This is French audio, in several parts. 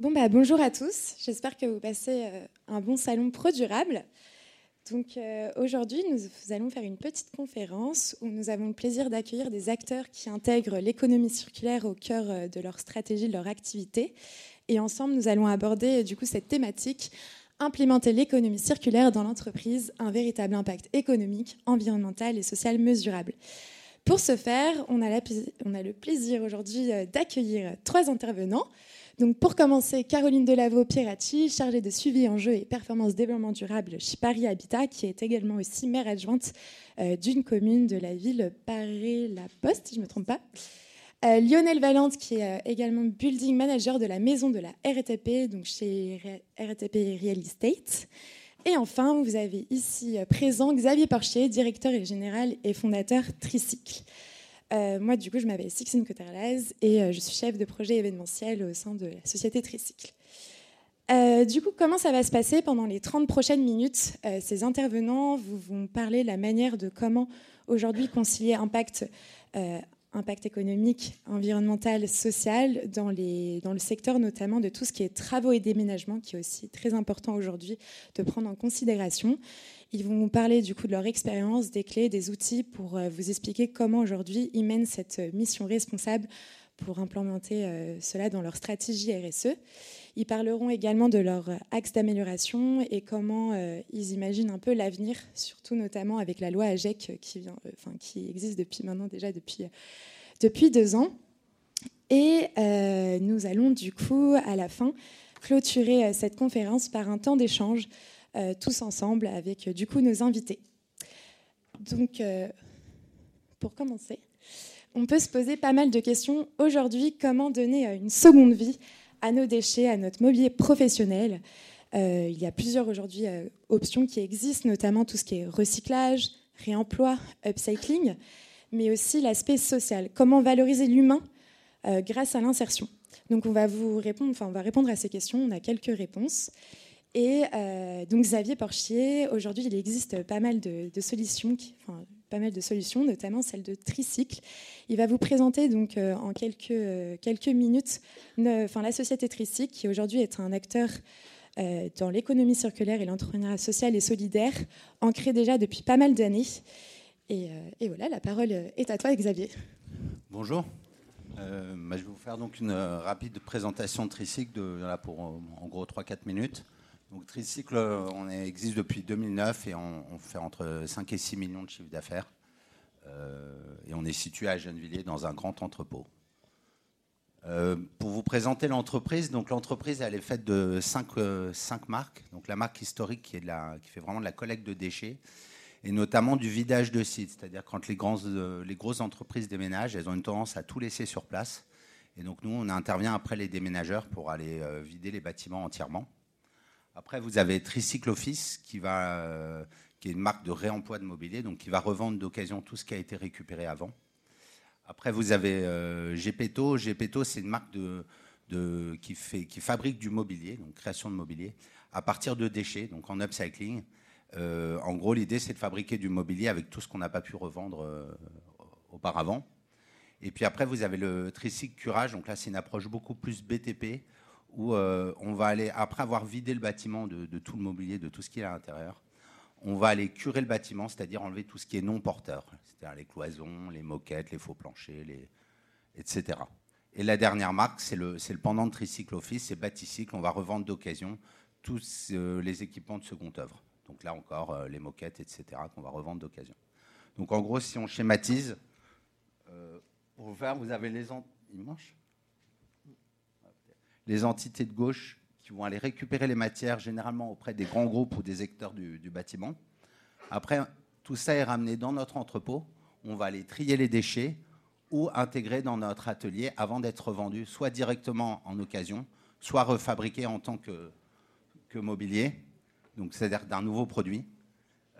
Bon, bah, bonjour à tous. J'espère que vous passez euh, un bon salon pro durable. Donc euh, aujourd'hui, nous, allons faire une petite conférence où nous avons le plaisir d'accueillir des acteurs qui intègrent l'économie circulaire au cœur euh, de leur stratégie, de leur activité. Et ensemble, nous allons aborder du coup cette thématique implémenter l'économie circulaire dans l'entreprise, un véritable impact économique, environnemental et social mesurable. Pour ce faire, on a, on a le plaisir aujourd'hui d'accueillir trois intervenants. Donc pour commencer, Caroline Delavo Pieracci, chargée de suivi enjeux et performance développement durable chez Paris Habitat, qui est également aussi maire adjointe euh, d'une commune de la ville Paris-la-Poste, si je ne me trompe pas. Euh, Lionel Valente, qui est euh, également building manager de la maison de la RTP, donc chez RTP Real Estate. Et enfin, vous avez ici présent Xavier Porchier, directeur général et fondateur Tricycle. Euh, moi, du coup, je m'appelle Sixine Coterlaz et euh, je suis chef de projet événementiel au sein de la société Tricycle. Euh, du coup, comment ça va se passer pendant les 30 prochaines minutes Ces intervenants? Vous vont parler de la manière de comment aujourd'hui concilier impact, impact économique, environnemental, social dans, le secteur notamment de tout ce qui est travaux et déménagement, qui est aussi très important aujourd'hui de prendre en considération. Ils vont vous parler du coup de leur expérience, des clés, des outils pour euh, vous expliquer comment aujourd'hui ils mènent cette euh, mission responsable pour implémenter euh, cela dans leur stratégie RSE. Ils parleront également de leur axe d'amélioration et comment ils imaginent un peu l'avenir, surtout notamment avec la loi AGEC enfin, qui existe depuis maintenant déjà depuis, depuis deux ans. Et nous allons du coup à la fin clôturer cette conférence par un temps d'échange euh, tous ensemble avec euh, du coup nos invités. Donc, euh, pour commencer, on peut se poser pas mal de questions. Aujourd'hui, comment donner une seconde vie à nos déchets, à notre mobilier professionnel? Il y a plusieurs aujourd'hui options qui existent, notamment tout ce qui est recyclage, réemploi, upcycling, mais aussi l'aspect social. Comment valoriser l'humain grâce à l'insertion? Donc, on va vous répondre, enfin, on va répondre à ces questions. On a quelques réponses. Et euh, donc Xavier Porchier, aujourd'hui, il existe pas mal de, solutions, pas mal de solutions, notamment celle de Tricycle. Il va vous présenter donc euh, en quelques, euh, quelques minutes enfin, la société Tricycle, qui aujourd'hui est un acteur dans l'économie circulaire et l'entrepreneuriat social et solidaire, ancré déjà depuis pas mal d'années. Et, voilà, la parole est à toi, Xavier. Bonjour. Bah, je vais vous faire donc une rapide présentation de Tricycle, pour en gros 3-4 minutes. Donc Tricycle, on existe depuis 2009 et on, fait entre 5 et 6 millions de chiffres d'affaires. Euh, et on est situé à Gennevilliers dans un grand entrepôt. Euh, pour vous présenter l'entreprise, donc l'entreprise elle est faite de 5, euh, marques. Donc la marque historique qui fait vraiment de la collecte de déchets et notamment du vidage de sites. C'est-à-dire quand les, les grosses entreprises déménagent, elles ont une tendance à tout laisser sur place. Et donc nous, on intervient après les déménageurs pour aller vider les bâtiments entièrement. Après, vous avez Tricycle Office, euh, qui est une marque de réemploi de mobilier, donc qui va revendre d'occasion tout ce qui a été récupéré avant. Après, vous avez euh, Gepetto. C'est une marque qui fabrique du mobilier, donc création de mobilier, à partir de déchets, donc en upcycling. Euh, en gros, l'idée, c'est de fabriquer du mobilier avec tout ce qu'on n'a pas pu revendre euh, auparavant. Et puis après, vous avez le tricycle curage. Donc là, c'est une approche beaucoup plus BTP, où euh, on va aller, après avoir vidé le bâtiment de, tout le mobilier, de tout ce qui est à l'intérieur, on va aller curer le bâtiment, c'est-à-dire enlever tout ce qui est non porteur, c'est-à-dire les cloisons, les moquettes, les faux planchers, etc. Et la dernière marque, c'est le, pendant de Tricycle Office, c'est Baticycle. On va revendre d'occasion tous euh, les équipements de seconde œuvre. Donc là encore, euh, les moquettes, etc., qu'on va revendre d'occasion. Donc en gros, si on schématise, pour vous faire, vous avez les... Il les entités de gauche qui vont aller récupérer les matières, généralement auprès des grands groupes ou des acteurs du, bâtiment. Après, tout ça est ramené dans notre entrepôt. On va aller trier les déchets ou intégrer dans notre atelier avant d'être vendu, soit directement en occasion, soit refabriqué en tant que, mobilier, donc c'est-à-dire d'un nouveau produit,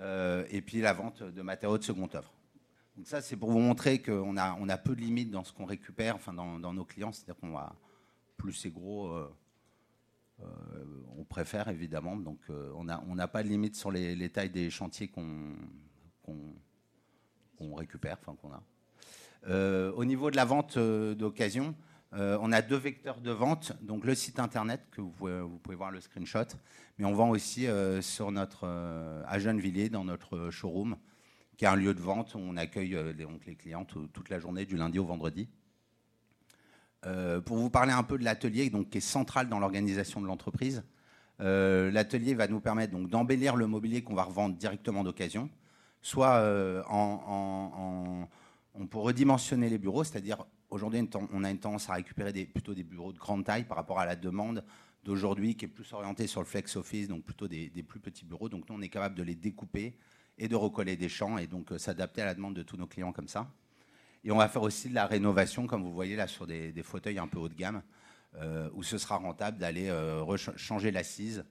euh, et puis la vente de matériaux de seconde œuvre. Donc ça, c'est pour vous montrer qu'on a, on a peu de limites dans ce qu'on récupère, enfin dans, dans nos clients, c'est-à-dire qu'on va plus c'est gros, euh, euh, on préfère évidemment. Donc euh, on n'a pas de limite sur les, tailles des chantiers qu'on récupère, enfin qu'on a. au niveau de la vente d'occasion, on a deux vecteurs de vente, donc le site internet que vous pouvez, vous pouvez voir le screenshot, mais on vend aussi sur notre à Gennevilliers dans notre showroom, qui est un lieu de vente où on accueille donc, les clients toute la journée du lundi au vendredi. Pour vous parler un peu de l'atelier, qui est central dans l'organisation de l'entreprise, l'atelier va nous permettre donc d'embellir le mobilier qu'on va revendre directement d'occasion soit euh, on peut redimensionner les bureaux, c'est-à-dire aujourd'hui on a une tendance à récupérer plutôt des bureaux de grande taille par rapport à la demande d'aujourd'hui qui est plus orientée sur le flex office, donc plutôt des, plus petits bureaux. Donc nous on est capable de les découper et de recoller des champs et donc euh, s'adapter à la demande de tous nos clients comme ça. Et on va faire aussi de la rénovation, comme vous voyez là sur des, fauteuils un peu haut de gamme, euh, où ce sera rentable d'aller changer l'assise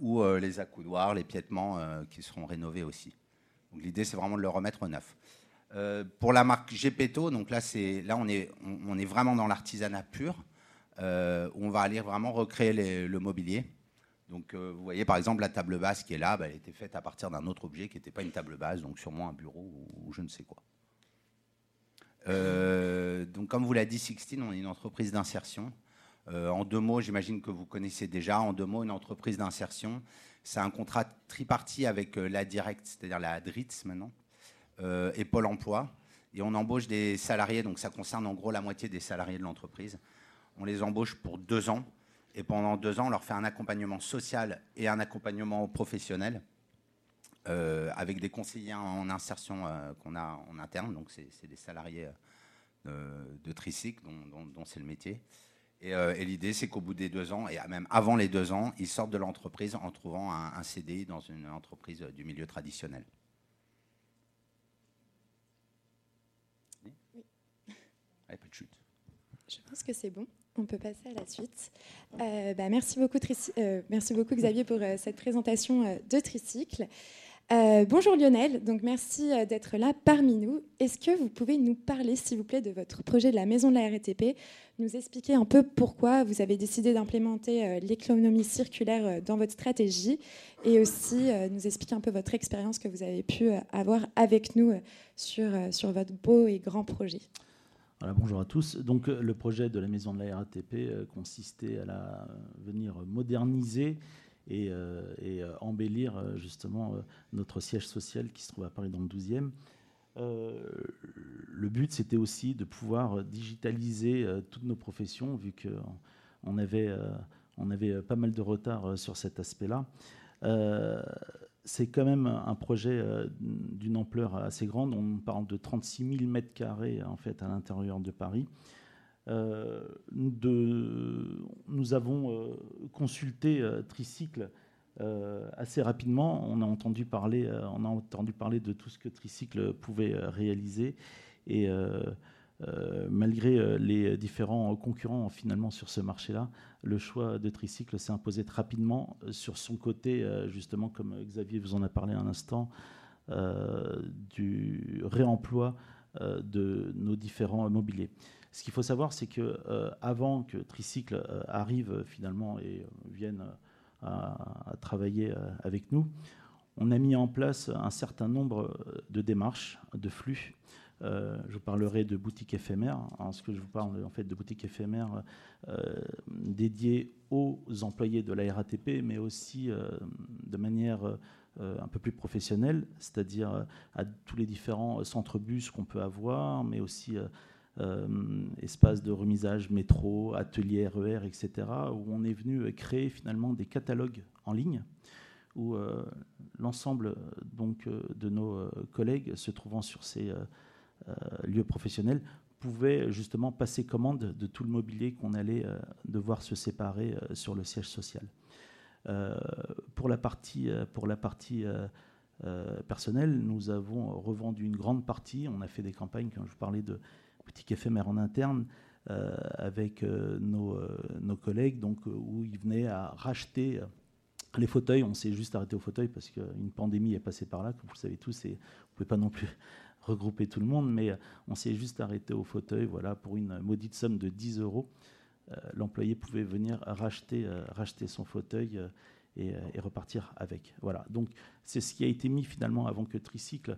ou les accoudoirs, les piétements qui seront rénovés aussi l'idée, c'est vraiment de le remettre neuf. Euh, pour la marque Gepetto, donc là, c'est, là on, est, vraiment dans l'artisanat pur, euh, où on va aller vraiment recréer le mobilier. Donc euh, vous voyez par exemple la table basse qui est là, bah, elle été faite à partir d'un autre objet qui n'était pas une table basse, donc sûrement un bureau ou, je ne sais quoi. Donc comme vous l'a dit Sixtine, on est une entreprise d'insertion. en deux mots, j'imagine que vous connaissez déjà, en deux mots, une entreprise d'insertion, c'est un contrat tripartite avec euh, la Direct, c'est-à-dire la DRITS maintenant, euh, et Pôle emploi. Et on embauche des salariés, donc ça concerne en gros la moitié des salariés de l'entreprise. On les embauche pour deux ans. Et pendant deux ans, on leur fait un accompagnement social et un accompagnement professionnel euh, avec des conseillers en insertion qu'on a en interne. Donc, c'est des salariés de Tricycle, dont c'est le métier. Euh, et, l'idée, c'est qu'au bout des deux ans, et même avant les deux ans, ils sortent de l'entreprise en trouvant un, CDI dans une entreprise du milieu traditionnel. Oui. Allez, pas de chute. Je pense que c'est bon. On peut passer à la suite. Euh, bah, merci, beaucoup, euh, merci beaucoup Xavier pour cette présentation de Tricycle. Euh, bonjour Lionel, donc merci euh, d'être là parmi nous. Est-ce que vous pouvez nous parler, s'il vous plaît, de votre projet de la maison de la RTP, nous expliquer un peu pourquoi vous avez décidé d'implémenter euh, l'économie circulaire dans votre stratégie et aussi nous expliquer un peu votre expérience que vous avez pu avoir avec nous sur, sur votre beau et grand projet. Voilà, bonjour à tous. Donc, le projet de la maison de la RATP consistait à la, venir moderniser et, euh, euh, embellir euh, justement notre siège social qui se trouve à Paris dans le 12e. le but, c'était aussi de pouvoir digitaliser toutes nos professions, vu qu'on avait, on avait pas mal de retard sur cet aspect-là. c'est quand même un projet d'une ampleur assez grande. On parle de 36 000 mètres carrés en fait à l'intérieur de Paris. Euh, nous avons euh, consulté euh, Tricycle assez rapidement. On a entendu parler, on a entendu parler de tout ce que Tricycle pouvait réaliser et malgré les différents concurrents finalement sur ce marché-là, le choix de Tricycle s'est imposé rapidement sur son côté, justement comme Xavier vous en a parlé un instant, du réemploi de nos différents mobiliers. Ce qu'il faut savoir, c'est que euh, avant que Tricycle euh, arrive euh, finalement et vienne à, travailler avec nous, on a mis en place un certain nombre de démarches, de flux. je vous parlerai de boutiques éphémères. Hein, ce que je vous parle en fait de boutiques éphémères dédiées aux employés de la RATP, mais aussi de manière un peu plus professionnelle, c'est-à-dire à tous les différents centres bus qu'on peut avoir, mais aussi euh, espaces de remisage métro, ateliers RER, etc., où on est venu créer finalement des catalogues en ligne où euh, l'ensemble donc euh, de nos collègues se trouvant sur ces lieux professionnels pouvaient justement passer commande de tout le mobilier qu'on allait devoir se séparer sur le siège social. pour la partie, pour la partie personnelle, nous avons revendu une grande partie. On a fait des campagnes, quand je vous parlais de boutique éphémère en interne euh, avec euh, nos, euh, nos, collègues, donc, où ils venaient à racheter les fauteuils. On s'est juste arrêté au fauteuil parce qu'une pandémie est passée par là, comme vous le savez tous, et vous ne pouvez pas non plus regrouper tout le monde, mais on s'est juste arrêté au fauteuil voilà, pour une maudite somme de 10 euros. L'employé pouvait venir racheter, racheter son fauteuil et, repartir avec. Voilà. Donc c'est ce qui a été mis finalement avant que Tricycle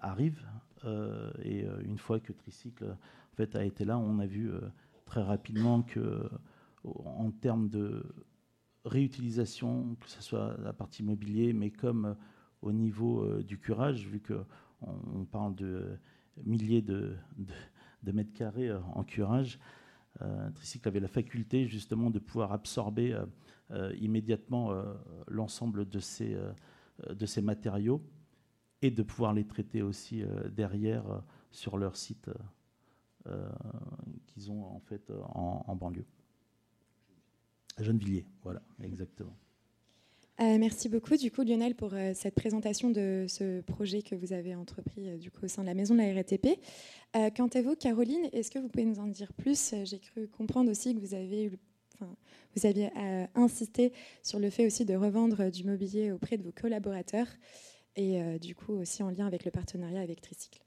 arrive. Euh, et euh, une fois que Tricycle en fait, a été là, on a vu euh, très rapidement que, en termes de réutilisation, que ce soit la partie immobilier, mais comme au niveau du curage, vu qu'on on parle de milliers de, mètres carrés en curage, Tricycle avait la faculté justement de pouvoir absorber immédiatement l'ensemble de ces matériaux et de pouvoir les traiter aussi derrière sur leur site qu'ils ont en fait en, en banlieue. Gennevilliers, voilà, exactement. Euh, merci beaucoup, du coup, Lionel, pour euh, cette présentation de ce projet que vous avez entrepris euh, du coup, au sein de la maison de la RATP. quant à vous, Caroline, est-ce que vous pouvez nous en dire plus? J'ai cru comprendre aussi que vous avez vous aviez insisté sur le fait aussi de revendre du mobilier auprès de vos collaborateurs et du coup aussi en lien avec le partenariat avec Tricycle.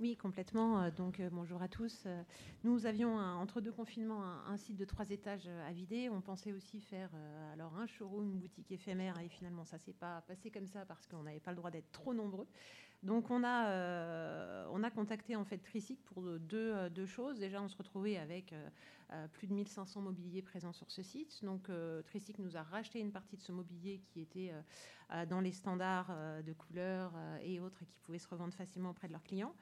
Oui, complètement. Euh, donc, euh, bonjour à tous. Euh, nous avions, entre deux confinements, un, site de trois étages à vider. On pensait aussi faire alors un showroom, une boutique éphémère, et finalement, ça s'est pas passé comme ça parce qu'on n'avait pas le droit d'être trop nombreux. Donc, on a, on a contacté en fait Tricyc pour deux, deux, choses. Déjà, on se retrouvait avec plus de 1500 mobiliers présents sur ce site. Donc, Tricyc nous a racheté une partie de ce mobilier qui était dans les standards de couleurs et autres et qui pouvait se revendre facilement auprès de leurs clients.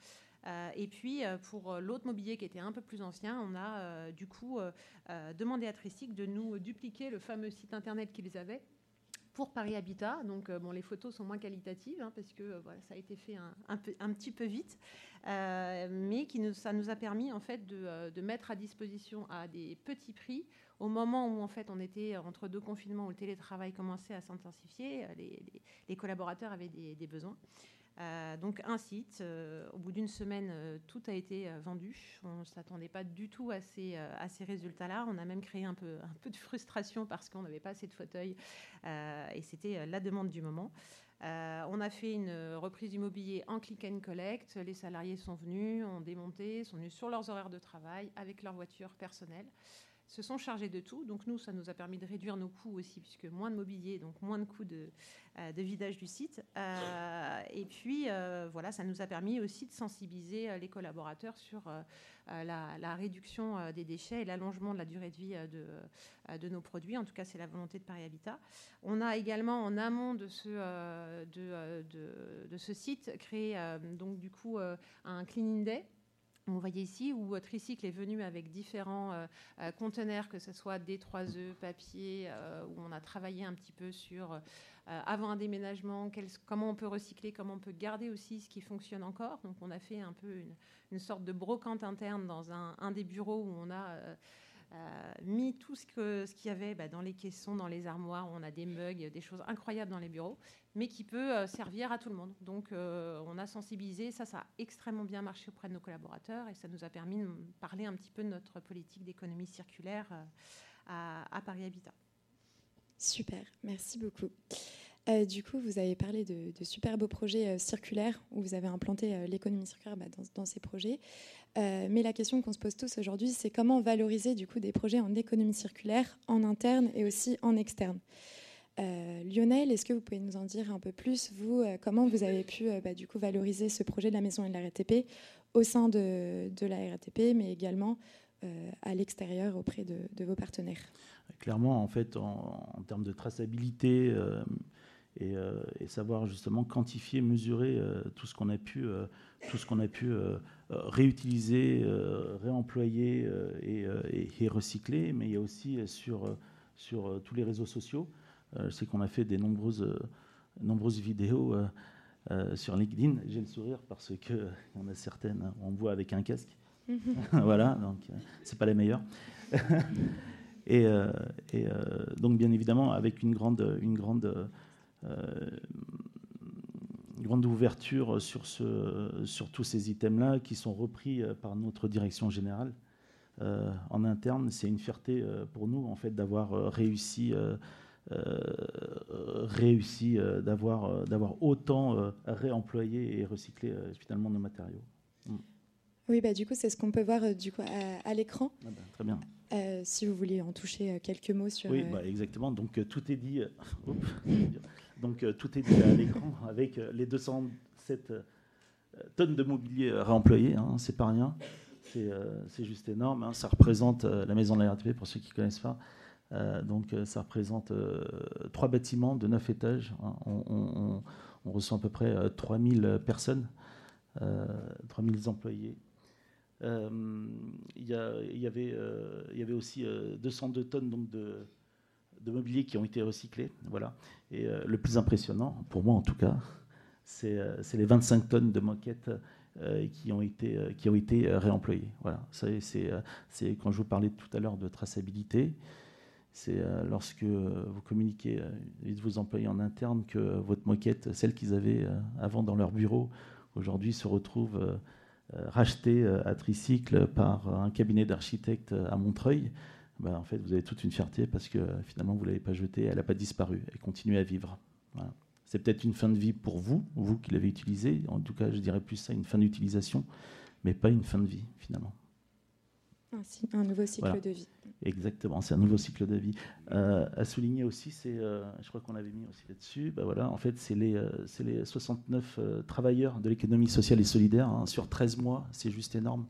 Euh, et puis, euh, pour euh, l'autre mobilier qui était un peu plus ancien, on a du coup demandé à Tricyc de nous dupliquer le fameux site internet qu'ils avaient pour Paris Habitat. Donc, bon, les photos sont moins qualitatives hein, parce que voilà, ça a été fait un, petit peu vite, mais qui nous, ça nous a permis en fait de, mettre à disposition à des petits prix au moment où en fait on était entre deux confinements où le télétravail commençait à s'intensifier. Les, collaborateurs avaient des besoins. Euh, donc un site, euh, au bout d'une semaine, euh, tout a été vendu. On ne s'attendait pas du tout à ces, à ces résultats-là. On a même créé un peu, un peu de frustration parce qu'on n'avait pas assez de fauteuils et c'était la demande du moment. on a fait une reprise immobilier en click and collect. Les salariés sont venus, ont démonté, sont venus sur leurs horaires de travail avec leur voiture personnelle se sont chargés de tout. Donc nous, ça nous a permis de réduire nos coûts aussi, puisque moins de mobilier, donc moins de coûts de, euh, vidage du site. Euh, et puis, euh, voilà, ça nous a permis aussi de sensibiliser les collaborateurs sur la, réduction des déchets et l'allongement de la durée de vie de, nos produits. En tout cas, c'est la volonté de Paris Habitat. On a également, en amont de ce, de, de, ce site, créé donc du coup un cleaning day vous voyez ici où euh, Tricycle est venu avec différents euh, euh, conteneurs, que ce soit des 3E, papier, où on a travaillé un petit peu sur, avant un déménagement, comment on peut recycler, comment on peut garder aussi ce qui fonctionne encore. Donc on a fait un peu une, sorte de brocante interne dans un, un, des bureaux où on a euh, mis tout ce qu'il y avait bah, dans les caissons, dans les armoires, on a des mugs, des choses incroyables dans les bureaux, mais qui peut euh, servir à tout le monde. Donc euh, on a sensibilisé, ça, ça a extrêmement bien marché auprès de nos collaborateurs et ça nous a permis de parler un petit peu de notre politique d'économie circulaire à, Paris Habitat. Super, merci beaucoup. du coup, vous avez parlé de, super beaux projets circulaires où vous avez implanté l'économie circulaire bah, dans, ces projets. Euh, mais la question qu'on se pose tous aujourd'hui, c'est comment valoriser du coup des projets en économie circulaire en interne et aussi en externe. Euh, Lionel, est-ce que vous pouvez nous en dire un peu plus, vous, euh, comment vous avez pu bah, du coup valoriser ce projet de la maison et de la RATP au sein de, la RATP, mais également à l'extérieur auprès de, vos partenaires? Clairement, en fait, en termes de traçabilité, euh, et, savoir justement quantifier, mesurer euh, tout ce qu'on a pu, euh, tout ce qu'on a pu réutiliser, réemployer et, recycler. Mais il y a aussi sur, sur tous les réseaux sociaux. je sais qu'on a fait des nombreuses, nombreuses vidéos. sur LinkedIn, j'ai le sourire parce que y en a certaines, on voit avec un casque. voilà, donc c'est pas les meilleures. et, et donc bien évidemment avec une grande, une grande euh, grande ouverture sur, ce, sur tous ces items-là qui sont repris euh, par notre direction générale. Euh, en interne, c'est une fierté pour nous en fait d'avoir réussi, réussi d'avoir d'avoir autant réemployé et recyclé finalement nos matériaux. Mm. Oui, bah, du coup, c'est ce qu'on peut voir du coup, à, l'écran. Ah bah, très bien. si vous voulez en toucher quelques mots sur. Oui, bah, exactement. Donc tout est dit. Donc euh, tout est dit à l'écran avec euh, les 207 euh, tonnes de mobilier réemployé, hein, c'est pas rien. c'est juste énorme. Hein. Ça représente la maison de la RATP, pour ceux qui ne connaissent pas. donc ça représente trois bâtiments de neuf étages. Hein. On, on, reçoit à peu près 3000 personnes, 3000 employés. Il y, y avait aussi 202 tonnes donc, de, de mobilier qui ont été recyclés. Voilà. Et euh, le plus impressionnant, pour moi en tout cas, c'est euh, les 25 tonnes de moquettes euh, qui ont été, qui ont été réemployées. Voilà. C'est quand je vous parlais tout à l'heure de traçabilité. C'est lorsque vous communiquez et vos employés en interne que votre moquette, celle qu'ils avaient avant dans leur bureau, aujourd'hui se retrouve rachetée à tricycle par un cabinet d'architectes à Montreuil. Bah, en fait, vous avez toute une fierté parce que finalement, vous ne l'avez pas jetée, elle n'a pas disparu, elle continue à vivre. C'est peut-être une fin de vie pour vous, vous qui l'avez utilisée. En tout cas, je dirais plus ça, une fin d'utilisation, mais pas une fin de vie, finalement. Un, nouveau cycle de vie. Exactement, c'est un nouveau cycle de vie. Euh, à souligner aussi, c'est, euh, je crois qu'on avait mis aussi là-dessus, bah voilà, en fait, c'est les, euh, les 69 travailleurs de l'économie sociale et solidaire hein, sur 13 mois, c'est juste énorme.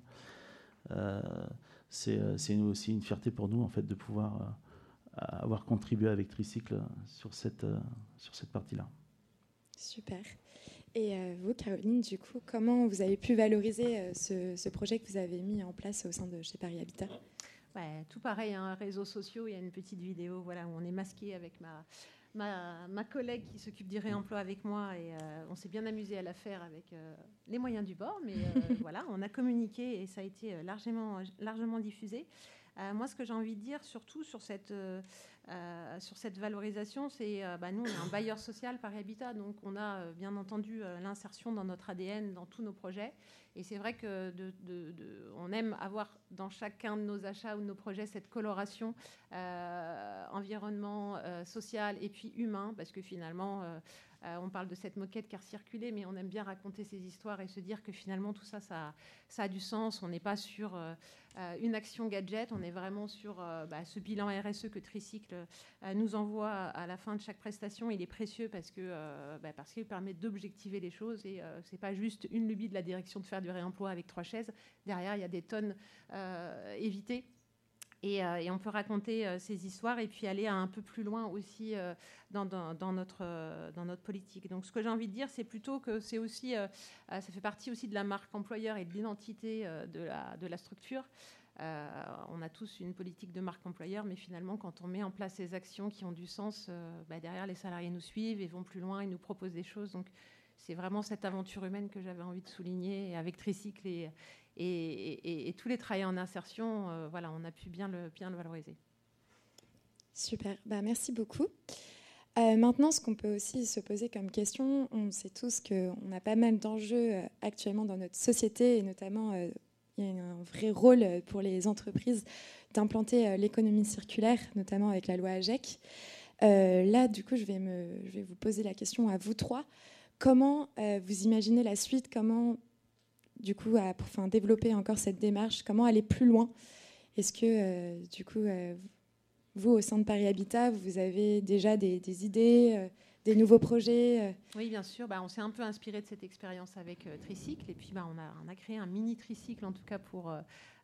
Euh, c'est aussi une fierté pour nous en fait de pouvoir euh, avoir contribué avec Tricycle sur cette, euh, sur cette partie-là. Super. Et vous, Caroline, du coup, comment vous avez pu valoriser ce, projet que vous avez mis en place au sein de chez Paris Habitat? Tout pareil, un hein, réseaux sociaux, il y a une petite vidéo voilà, où on est masqué avec ma, ma, collègue qui s'occupe du réemploi avec moi et euh, on s'est bien amusé à la faire avec euh, les moyens du bord. Mais euh, voilà, on a communiqué et ça a été largement, largement diffusé. moi, ce que j'ai envie de dire, surtout sur cette, sur cette valorisation, c'est bah, nous, on est un bailleur social par Habitat, donc on a bien entendu l'insertion dans notre ADN, dans tous nos projets. Et c'est vrai que on aime avoir dans chacun de nos achats ou de nos projets cette coloration euh, environnement, euh, social et puis humain, parce que finalement, euh, on parle de cette moquette qui a circulé, mais on aime bien raconter ces histoires et se dire que finalement tout ça, ça, ça a du sens. On n'est pas sur une action gadget, on est vraiment sur bah, ce bilan RSE que Tricycle nous envoie à la fin de chaque prestation. Il est précieux parce que bah, parce qu'il permet d'objectiver les choses et c'est pas juste une lubie de la direction de faire du réemploi avec trois chaises. Derrière, il y a des tonnes évitées euh, et, on peut raconter euh, ces histoires et puis aller un peu plus loin aussi euh, dans, notre, dans notre politique. Donc ce que j'ai envie de dire, c'est plutôt que c'est aussi, ça fait partie aussi de la marque employeur et de l'identité de, la, de la structure. On a tous une politique de marque employeur, mais finalement, quand on met en place ces actions qui ont du sens, bah, derrière, les salariés nous suivent et vont plus loin et nous proposent des choses. Donc, c'est vraiment cette aventure humaine que j'avais envie de souligner avec Tricycle et, tous les travailleurs en insertion, euh, voilà, on a pu bien le, bien le valoriser. Super, bah, merci beaucoup. Euh, maintenant, ce qu'on peut aussi se poser comme question, on sait tous qu'on a pas mal d'enjeux euh, actuellement dans notre société, et notamment, il y a un vrai rôle pour les entreprises d'implanter l'économie circulaire, notamment avec la loi AGEC. là, du coup, je vais, vous poser la question à vous trois. Comment vous imaginez la suite? Comment du coup, à enfin, développer encore cette démarche Comment aller plus loin? Est-ce que, euh, du coup, euh, vous, au sein de Paris Habitat, vous avez déjà des, idées, euh, des nouveaux projets Oui, bien sûr. Bah, on s'est un peu inspiré de cette expérience avec Tricycle. Et puis, bah, on, a, créé un mini tricycle, en tout cas, pour,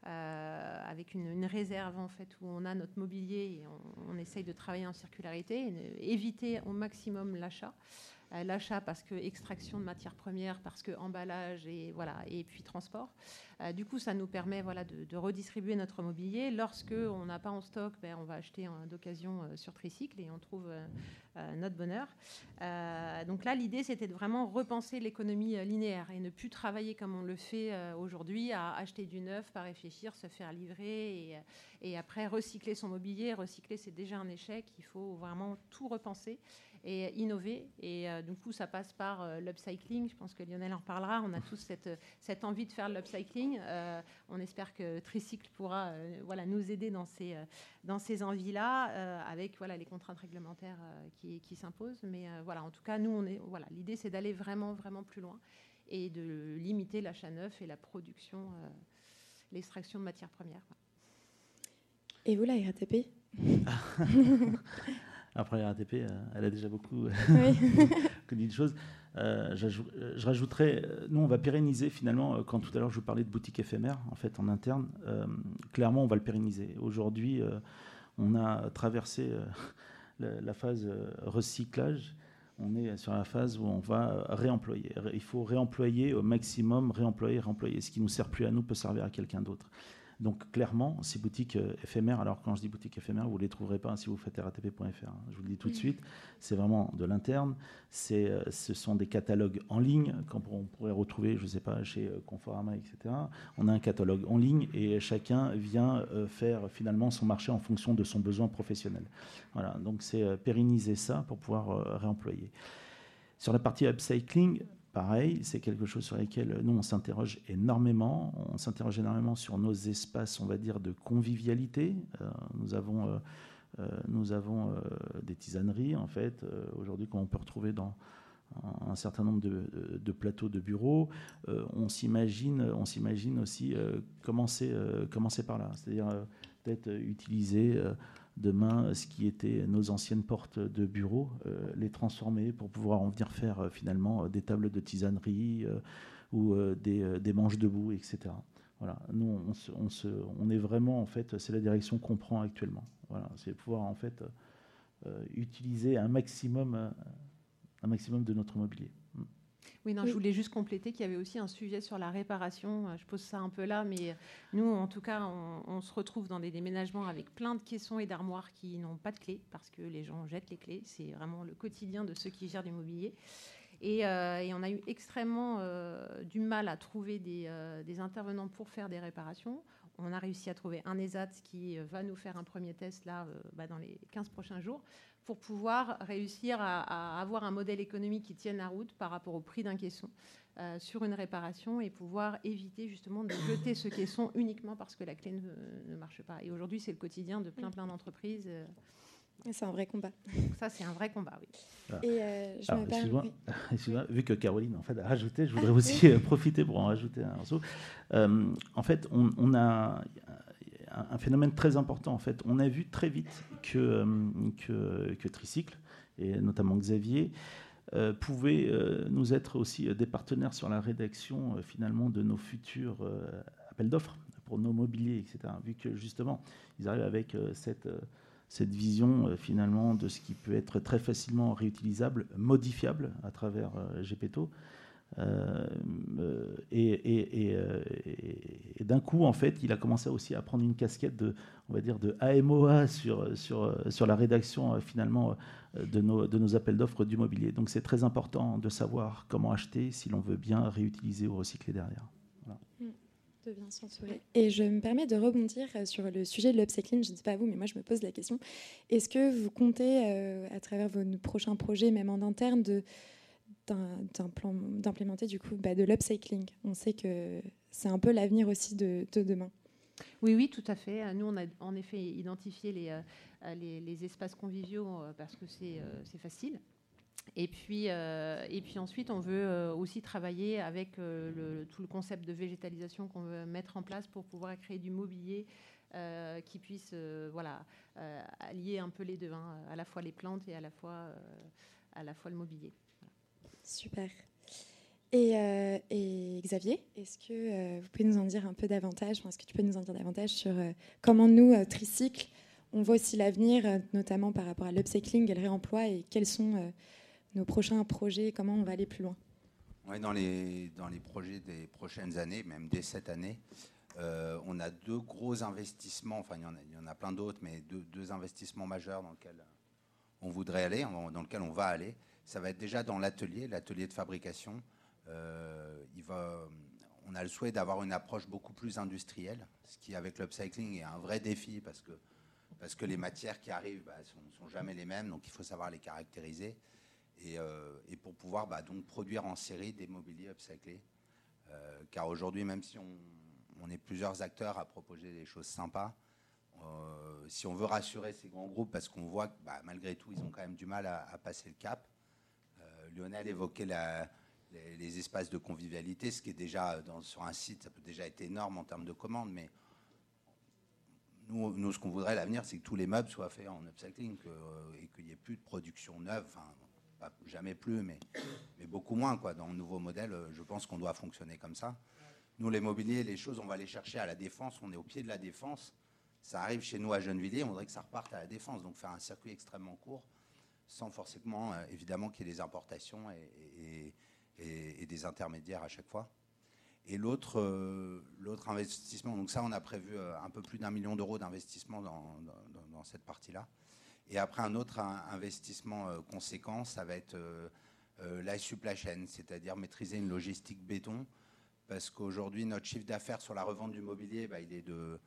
avec une, réserve, en fait, où on a notre mobilier et on, on essaye de travailler en circularité et éviter au maximum l'achat l'achat parce que extraction de matières premières, parce que emballage et voilà et puis transport. Euh, du coup, ça nous permet voilà de, redistribuer notre mobilier. Lorsque on n'a pas en stock, ben, on va acheter d'occasion euh, sur Tricycle et on trouve euh, notre bonheur. donc là, l'idée c'était de vraiment repenser l'économie linéaire et ne plus travailler comme on le fait aujourd'hui à acheter du neuf, pas réfléchir, se faire livrer et, et après recycler son mobilier. Recycler, c'est déjà un échec. Il faut vraiment tout repenser et innover. Et euh, du coup, ça passe par euh, l'upcycling. Je pense que Lionel en parlera. On a tous cette, cette envie de faire l'upcycling. Euh, on espère que Tricycle pourra voilà, nous aider dans ces, dans ces envies-là, avec voilà, les contraintes réglementaires qui, qui s'imposent. Mais voilà, en tout cas, nous, on est, voilà, l'idée, c'est d'aller vraiment, vraiment plus loin et de limiter l'achat neuf et la production, l'extraction de matières premières. Et vous, la RATP Après la RATP, elle a déjà beaucoup dit de choses. je rajouterais, nous, on va pérenniser finalement, quand tout à l'heure je vous parlais de boutique éphémère, en fait, en interne, clairement, on va le pérenniser. Aujourd'hui, on a traversé la, phase recyclage on est sur la phase où on va réemployer. Il faut réemployer au maximum, réemployer, réemployer. Ce qui ne nous sert plus à nous peut servir à quelqu'un d'autre. Donc clairement, ces boutiques euh, éphémères, alors quand je dis boutiques éphémères, vous ne les trouverez pas si vous faites ratp.fr. Hein. Je vous le dis tout de suite, c'est vraiment de l'interne. Euh, ce sont des catalogues en ligne qu'on pourrait retrouver, je ne sais pas, chez euh, Conforama, etc. On a un catalogue en ligne et chacun vient faire finalement son marché en fonction de son besoin professionnel. Voilà, donc c'est pérenniser ça pour pouvoir réemployer. Sur la partie upcycling, pareil, c'est quelque chose sur lequel nous, on s'interroge énormément. On s'interroge énormément sur nos espaces, on va dire, de convivialité. Euh, nous avons, euh, euh, nous avons des tisaneries, en fait, aujourd'hui, qu'on peut retrouver dans un certain nombre de, plateaux de bureaux. on s'imagine aussi commencer, commencer par là, c'est-à-dire peut-être utiliser demain ce qui était nos anciennes portes de bureau, euh, les transformer pour pouvoir en venir faire euh, finalement euh, des tables de tisanerie ou des, manches debout, etc. Voilà. Nous, on, se, on, est vraiment, en fait, c'est la direction qu'on prend actuellement. Voilà. C'est pouvoir, en fait, utiliser un maximum, un maximum de notre mobilier. Oui, non, je voulais juste compléter qu'il y avait aussi un sujet sur la réparation. Euh, je pose ça un peu là, mais nous, en tout cas, on, se retrouve dans des déménagements avec plein de caissons et d'armoires qui n'ont pas de clés parce que les gens jettent les clés. C'est vraiment le quotidien de ceux qui gèrent du mobilier. Et, euh, on a eu extrêmement euh, du mal à trouver des, intervenants pour faire des réparations. On a réussi à trouver un ESAT qui va nous faire un premier test là bah, dans les 15 prochains jours pour pouvoir réussir à, avoir un modèle économique qui tienne la route par rapport au prix d'un caisson euh, sur une réparation et pouvoir éviter justement de jeter ce caisson uniquement parce que la clé ne, marche pas. Et aujourd'hui, c'est le quotidien de plein plein d'entreprises. Euh. C'est un vrai combat. Ça, c'est un vrai combat, oui. Et euh, excuse-moi, vu que Caroline en fait, a rajouté, je voudrais aussi profiter pour en rajouter un morceau. en fait, on, on a un phénomène très important en fait. On a vu très vite que, euh, que, Tricycle, et notamment Xavier, euh, pouvaient euh, nous être aussi des partenaires sur la rédaction finalement de nos futurs appels d'offres pour nos mobiliers, etc. Vu que justement, ils arrivent avec cette, cette vision finalement de ce qui peut être très facilement réutilisable, modifiable à travers GPTO. Euh, euh, et, d'un coup, en fait, il a commencé aussi à prendre une casquette de, on va dire, de AMOA sur, sur, sur la rédaction euh, finalement de nos, de nos appels d'offres du mobilier. Donc c'est très important de savoir comment acheter si l'on veut bien réutiliser ou recycler derrière. De bien s'entourer. Et je me permets de rebondir sur le sujet de l'upcycling. Je ne sais pas vous, mais moi je me pose la question. Est-ce que vous comptez, à travers vos prochains projets, même en interne, de d'implémenter du coup bah, de l'upcycling? On sait que c'est un peu l'avenir aussi de, demain. Oui, oui, tout à fait. Nous, on a en effet identifié les, euh, les, espaces conviviaux euh, parce que c'est euh, facile. Et puis, et puis ensuite, on veut aussi travailler avec le, tout le concept de végétalisation qu'on veut mettre en place pour pouvoir créer du mobilier qui puisse voilà, allier un peu les deux, hein, à la fois les plantes et à la fois, à la fois le mobilier. Super. Euh, et, Xavier, est-ce que euh, vous pouvez nous en dire un peu davantage Est-ce que tu peux nous en dire davantage sur euh, comment nous, Tricycle, on voit aussi l'avenir, notamment par rapport à l'upcycling et le réemploi, et quels sont nos prochains projets, comment on va aller plus loin? Oui, dans les, dans les projets des prochaines années, même dès cette année, on a deux gros investissements, enfin il y en a, y en a plein d'autres, mais deux, investissements majeurs dans lesquels on voudrait aller, dans lesquels on va aller ça va être déjà dans l'atelier, l'atelier de fabrication. Euh, on a le souhait d'avoir une approche beaucoup plus industrielle, ce qui avec l'upcycling est un vrai défi parce que, parce que les matières qui arrivent ne bah, sont, jamais les mêmes, donc il faut savoir les caractériser. Et, euh, et pour pouvoir bah, donc produire en série des mobiliers upcyclés. Euh, car aujourd'hui, même si on, est plusieurs acteurs à proposer des choses sympas, si on veut rassurer ces grands groupes, parce qu'on voit que bah, malgré tout, ils ont quand même du mal à passer le cap, Lionel évoquait les, espaces de convivialité, ce qui est déjà sur un site, ça peut déjà être énorme en termes de commandes, mais nous, ce qu'on voudrait à l'avenir, c'est que tous les meubles soient faits en upcycling et qu'il n'y ait plus de production neuve. Jamais plus, mais, beaucoup moins. Dans le nouveau modèle, je pense qu'on doit fonctionner comme ça. Nous, les mobiliers, les choses, on va les chercher à la défense. On est au pied de la défense. Ça arrive chez nous à Gennevilliers, on voudrait que ça reparte à la défense. Donc faire un circuit extrêmement court, sans forcément, euh, évidemment, qu'il y ait des importations et, des intermédiaires à chaque fois. Et l'autre, euh, investissement, donc ça, on a prévu euh, un peu plus d'un million d'euros d'investissement dans, cette partie-là. Et après, un autre investissement conséquent, ça va être la supply chain, c'est-à-dire maîtriser une logistique béton parce qu'aujourd'hui, notre chiffre d'affaires sur la revente du mobilier, bah, il est de,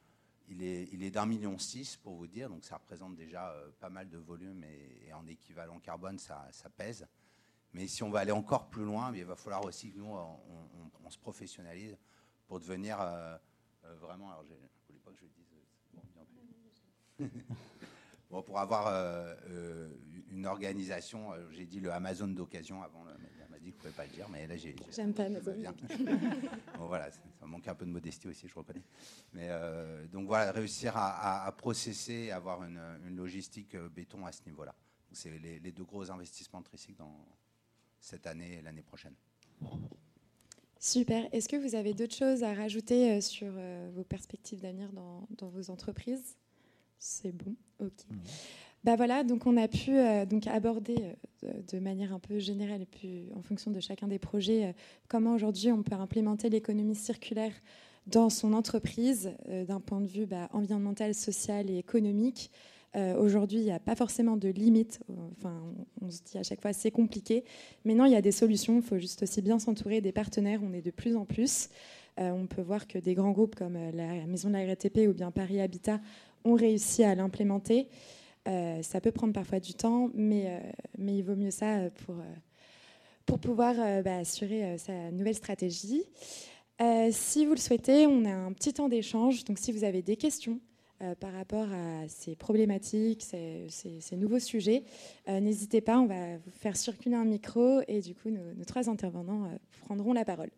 il est, il est d'un million six, pour vous dire, donc ça représente déjà euh, pas mal de volume et, en équivalent carbone, ça, pèse. Mais si on va aller encore plus loin, il va falloir aussi que nous, on, se professionnalise pour devenir euh, euh, vraiment. Alors, je ne voulais pas que je le dise. Bon, bon, pour avoir une organisation, j'ai dit le Amazon d'occasion avant, dit que je ne pouvais pas le dire, mais là, j'ai. J'aime pas Amazon. bon, voilà, ça manque un peu de modestie aussi, je reconnais. Mais euh, donc voilà, réussir à, processer, avoir une, logistique euh, béton à ce niveau-là. C'est les, deux gros investissements de Tricycle dans cette année et l'année prochaine. Super. Est-ce que vous avez d'autres choses à rajouter euh, sur vos perspectives d'avenir dans, dans, vos entreprises? C'est bon. Ok. Mmh. Bah voilà, donc on a pu euh, donc aborder euh, de manière un peu générale et puis en fonction de chacun des projets euh, comment aujourd'hui on peut implémenter l'économie circulaire dans son entreprise d'un point de vue bah, environnemental, social et économique. aujourd'hui, il n'y a pas forcément de limite. Enfin, on, se dit à chaque fois c'est compliqué, mais non, il y a des solutions. Il faut juste aussi bien s'entourer des partenaires. On est de plus en plus. on peut voir que des grands groupes comme la Maison de la RATP ou bien Paris Habitat ont réussi à l'implémenter. Euh, ça peut prendre parfois du temps, mais, euh, mais il vaut mieux ça pour, euh, pour pouvoir bah, assurer sa nouvelle stratégie. si vous le souhaitez, on a un petit temps d'échange. Donc si vous avez des questions par rapport à ces problématiques, ces, ces, nouveaux sujets, n'hésitez pas, on va vous faire circuler un micro et du coup, nos trois intervenants prendront la parole.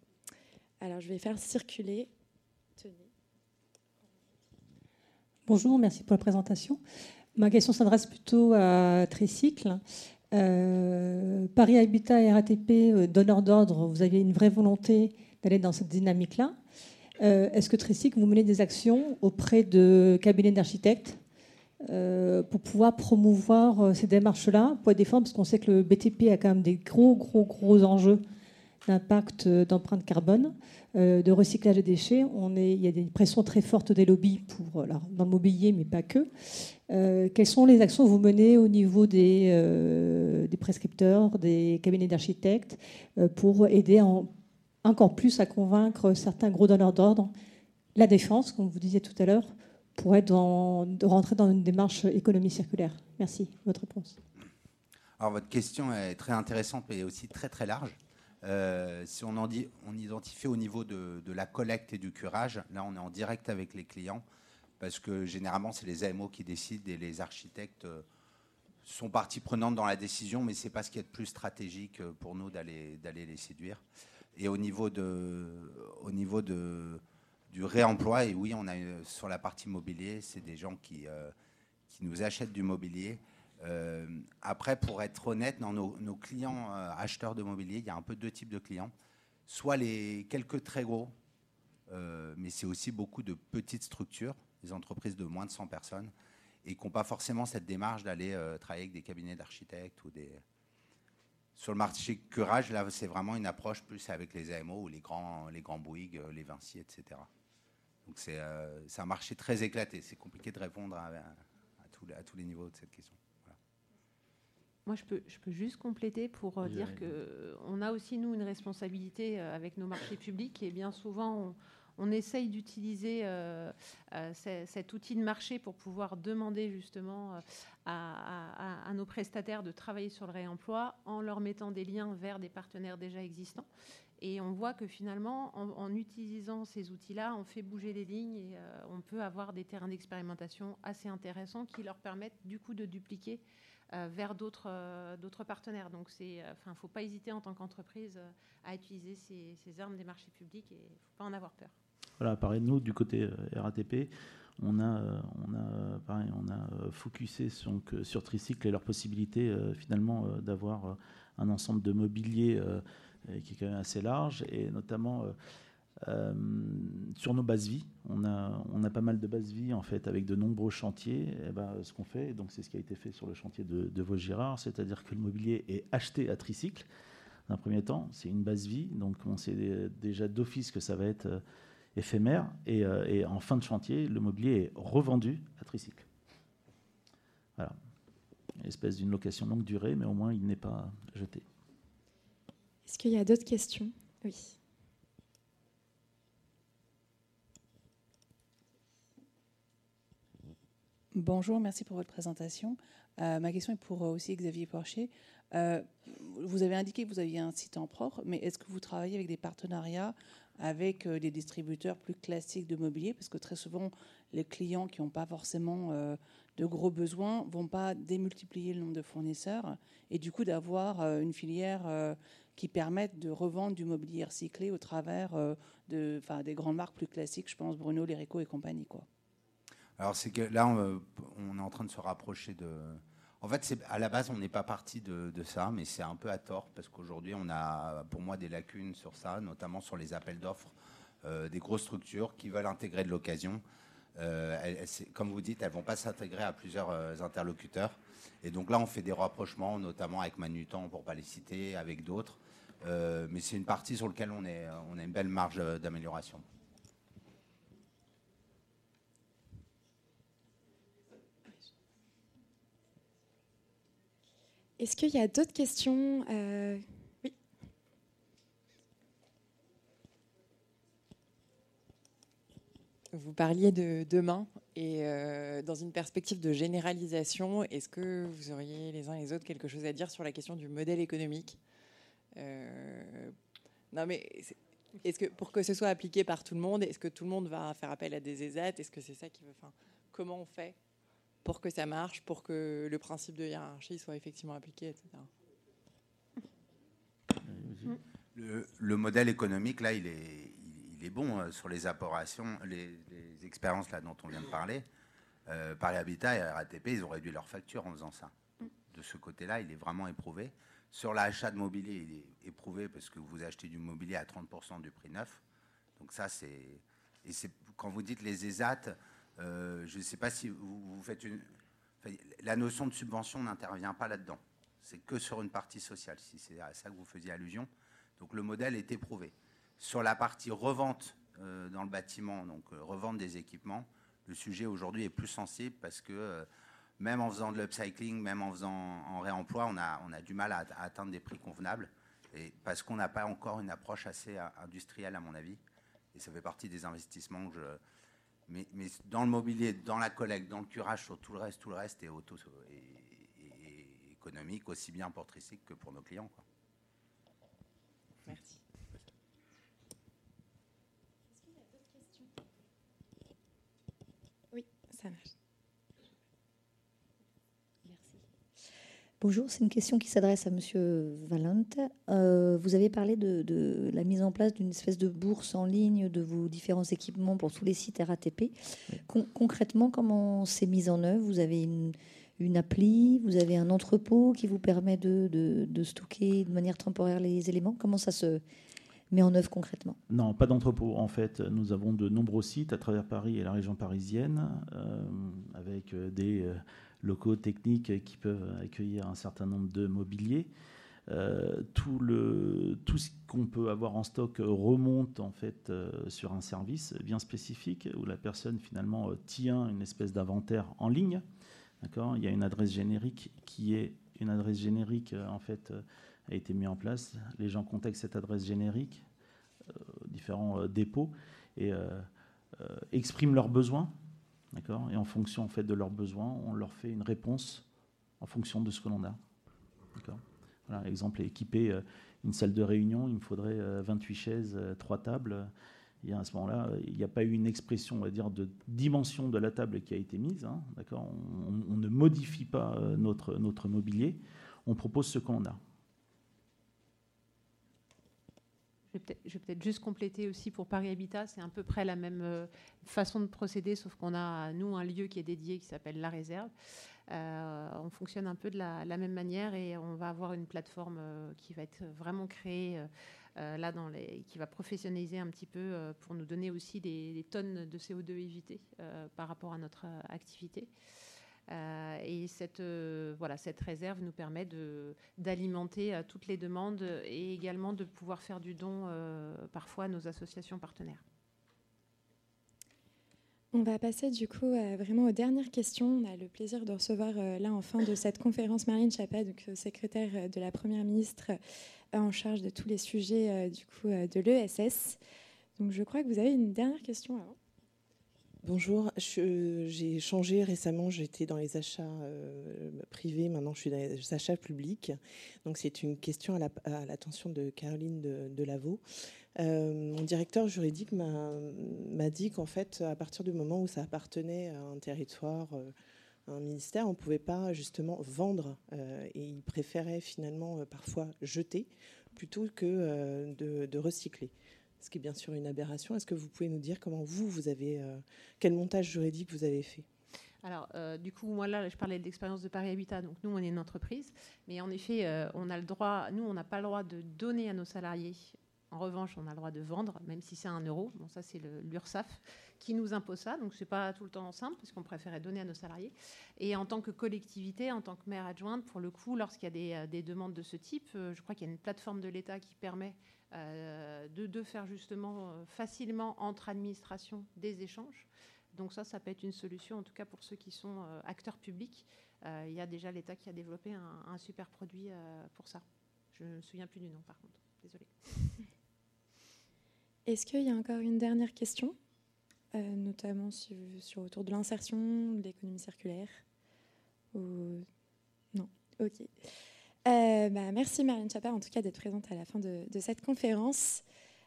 Alors je vais faire circuler. Bonjour, merci pour la présentation. Ma question s'adresse plutôt à Tricycle. Euh, Paris Habitat et RATP, euh, donneur d'ordre, vous aviez une vraie volonté d'aller dans cette dynamique-là. Euh, est-ce que Tricycle, vous menez des actions auprès de cabinets d'architectes pour pouvoir promouvoir ces démarches-là, pour défendre Parce qu'on sait que le BTP a quand même des gros, gros, gros enjeux d'impact d'empreinte carbone. Euh, de recyclage des déchets. On est, il y a des pressions très fortes des lobbies pour, dans le mobilier, mais pas que. Euh, quelles sont les actions que vous menez au niveau des, euh, des prescripteurs, des cabinets d'architectes, pour aider encore plus à convaincre certains gros donneurs d'ordre? La défense, comme vous disiez tout à l'heure, pour être de rentrer dans une démarche économie circulaire. Merci. Votre réponse. Alors votre question est très intéressante mais aussi très très large. Euh, si on, identifie au niveau de, la collecte et du curage, là on est en direct avec les clients, parce que généralement c'est les AMO qui décident et les architectes euh, sont partie prenante dans la décision, mais ce n'est pas ce qui est de plus stratégique euh, pour nous d'aller les séduire. Et au niveau, du réemploi, et oui, on a sur la partie mobilier, c'est des gens qui nous achètent du mobilier euh, après, pour être honnête, dans nos, clients euh, acheteurs de mobilier, il y a un peu deux types de clients. Soit les quelques très gros, euh, mais c'est aussi beaucoup de petites structures, des entreprises de moins de 100 personnes, et qui n'ont pas forcément cette démarche d'aller travailler avec des cabinets d'architectes ou des... Sur le marché curage, là, c'est vraiment une approche plus avec les AMO ou les grands, les grands Bouygues, les Vinci, etc. Donc c'est un marché très éclaté. C'est compliqué de répondre à tous les niveaux de cette question. Moi, je peux, je peux juste compléter pour euh, dire qu'on a aussi, nous, une responsabilité euh, avec nos marchés publics et bien souvent, on, essaye d'utiliser euh, cet outil de marché pour pouvoir demander justement à, nos prestataires de travailler sur le réemploi en leur mettant des liens vers des partenaires déjà existants. Et on voit que finalement, en, utilisant ces outils-là, on fait bouger les lignes et on peut avoir des terrains d'expérimentation assez intéressants qui leur permettent du coup de dupliquer euh, vers euh, d'autres partenaires. Donc, il euh, ne faut pas hésiter en tant qu'entreprise à utiliser ces, armes des marchés publics et il ne faut pas en avoir peur. Voilà, pareil, nous, du côté RATP, on a, on a, pareil, on a focusé sur Tricycle et leur possibilité finalement d'avoir un ensemble de mobilier qui est quand même assez large, et notamment euh, sur nos bases vie, on a, pas mal de bases vie en fait avec de nombreux chantiers. Et eh ben, ce qu'on fait, donc c'est ce qui a été fait sur le chantier de, Vaugirard, c'est-à-dire que le mobilier est acheté à tricycle. D'un premier temps, c'est une base vie, donc on sait déjà d'office que ça va être euh, éphémère. Et, euh, et, en fin de chantier, le mobilier est revendu à tricycle. Voilà, espèce d'une location longue durée, mais au moins il n'est pas jeté. Est-ce qu'il y a d'autres questions? Oui. Bonjour, merci pour votre présentation. Euh, ma question est pour euh, aussi Xavier Porcher. Euh, vous avez indiqué que vous aviez un site en propre, mais est-ce que vous travaillez avec des partenariats avec des distributeurs plus classiques de mobilier? Parce que très souvent, les clients qui n'ont pas forcément de gros besoins vont pas démultiplier le nombre de fournisseurs et du coup d'avoir une filière qui permette de revendre du mobilier recyclé au travers de, des grandes marques plus classiques, je pense Bruno, Lérico et compagnie. Quoi. Alors c'est que là, on, est en train de se rapprocher de. En fait, à la base, on n'est pas parti de, ça, mais c'est un peu à tort parce qu'aujourd'hui, on a, pour moi, des lacunes sur ça, notamment sur les appels d'offres euh, des grosses structures qui veulent intégrer de l'occasion. Euh, comme vous dites, elles vont pas s'intégrer à plusieurs euh, interlocuteurs. Et donc là, on fait des rapprochements, notamment avec Manutan, pour pas les citer, avec d'autres. mais c'est une partie sur laquelle on a une belle marge d'amélioration. Est-ce qu'il y a d'autres questions euh, Oui. Vous parliez de demain et euh, dans une perspective de généralisation, est-ce que vous auriez les uns et les autres quelque chose à dire sur la question du modèle économique? Euh, Non, mais est-ce que pour que ce soit appliqué par tout le monde, est-ce que tout le monde va faire appel à des ESAT Est-ce que c'est ça qui veut Enfin, comment on fait? Pour que ça marche, pour que le principe de hiérarchie soit effectivement appliqué, etc. Le, modèle économique, là, il est, il est bon euh, sur les apportations, les, expériences là dont on vient de parler. Euh, Paris Habitat et RATP, ils ont réduit leur facture en faisant ça. De ce côté-là, il est vraiment éprouvé. Sur l'achat de mobilier, il est éprouvé parce que vous achetez du mobilier à 30% du prix neuf. Donc ça, c'est... Et c'est quand vous dites les ESAT, euh, je ne sais pas si vous, faites une. la notion de subvention n'intervient pas là-dedans. C'est que sur une partie sociale, si c'est à ça que vous faisiez allusion. Donc le modèle est éprouvé. Sur la partie revente euh, dans le bâtiment, donc euh, revente des équipements, le sujet aujourd'hui est plus sensible parce que même en faisant de l'upcycling, même en faisant en réemploi, on a, on a du mal à, à atteindre des prix convenables. Et parce qu'on n'a pas encore une approche assez industrielle, à mon avis. Et ça fait partie des investissements que je, mais, dans le mobilier, dans la collecte, dans le curage, sur tout le reste, tout le reste est, auto, et, économique, aussi bien pour Tricycle que pour nos clients. Quoi. Merci. Est-ce qu'il y a d'autres questions? Oui, ça marche. Bonjour, c'est une question qui s'adresse à Monsieur Valente. Euh, vous avez parlé de, la mise en place d'une espèce de bourse en ligne de vos différents équipements pour tous les sites RATP. concrètement, comment c'est mis en œuvre? Vous avez une, appli, vous avez un entrepôt qui vous permet de, stocker de manière temporaire les éléments? Comment ça se met en œuvre concrètement? Non, pas d'entrepôt. En fait, nous avons de nombreux sites à travers Paris et la région parisienne, euh, avec euh, des locaux techniques qui peuvent accueillir un certain nombre de mobiliers. Euh, tout, le, tout ce qu'on peut avoir en stock remonte en fait euh, sur un service bien spécifique où la personne finalement euh, tient une espèce d'inventaire en ligne. D'accord? Il y a une adresse générique qui est une adresse générique en fait a été mise en place. Les gens contactent cette adresse générique, différents dépôts et expriment leurs besoins et en fonction en fait, de leurs besoins, on leur fait une réponse en fonction de ce que l'on a. Voilà, exemple, équiper euh, une salle de réunion, il me faudrait 28 euh, chaises, 3 euh, tables. Et à ce moment-là, il n'y a pas eu une expression, dire, de dimension de la table qui a été mise. Hein, d'accord on, on, ne modifie pas notre, notre mobilier, on propose ce qu'on a. Je vais peut-être juste compléter aussi pour Paris Habitat, c'est à peu près la même façon de procéder, sauf qu'on a, nous, un lieu qui est dédié qui s'appelle La Réserve. on fonctionne un peu de la, même manière et on va avoir une plateforme qui va être vraiment créée là dans les, qui va professionnaliser un petit peu pour nous donner aussi des, tonnes de CO2 évitées par rapport à notre activité. Euh, et cette, euh, voilà, cette réserve nous permet d'alimenter euh, toutes les demandes et également de pouvoir faire du don parfois à nos associations partenaires. On va passer du coup vraiment aux dernières questions. On a le plaisir de recevoir là en fin de cette conférence Marine Chapa, donc secrétaire de la Première ministre en charge de tous les sujets du coup de l'ESS. Donc je crois que vous avez une dernière question avant. Bonjour, j'ai changé récemment, j'étais dans les achats euh, privés, maintenant je suis dans les achats publics. Donc c'est une question à l'attention de Caroline de, euh, mon directeur juridique m'a dit qu'en fait, à partir du moment où ça appartenait à un territoire, euh, à un ministère, on ne pouvait pas justement vendre et il préférait finalement parfois jeter plutôt que de recycler ce qui est bien sûr une aberration. Est-ce que vous pouvez nous dire comment vous, vous avez, euh, quel montage juridique vous avez fait? Alors, euh, du coup, moi là, je parlais de l'expérience de Paris Habitat. Donc, nous, on est une entreprise, mais en effet, euh, on a le droit. Nous, on n'a pas le droit de donner à nos salariés. En revanche, on a le droit de vendre, même si c'est un euro. Bon, ça, c'est l'URSSAF qui nous impose ça. Donc, c'est pas tout le temps simple, parce qu'on préférait donner à nos salariés. Et en tant que collectivité, en tant que maire adjointe, pour le coup, lorsqu'il y a des, demandes de ce type, je crois qu'il y a une plateforme de l'État qui permet euh, de, faire justement euh, facilement entre administrations des échanges. Donc ça, ça peut être une solution, en tout cas pour ceux qui sont euh, acteurs publics. il y a déjà l'État qui a développé un, super produit pour ça. Je ne me souviens plus du nom, par contre. Désolée. Est-ce qu'il y a encore une dernière question, notamment sur, autour de l'insertion, de l'économie circulaire? Ou... Non, ok. Euh, bah, merci Marine Chapa en tout cas d'être présente à la fin de, cette conférence.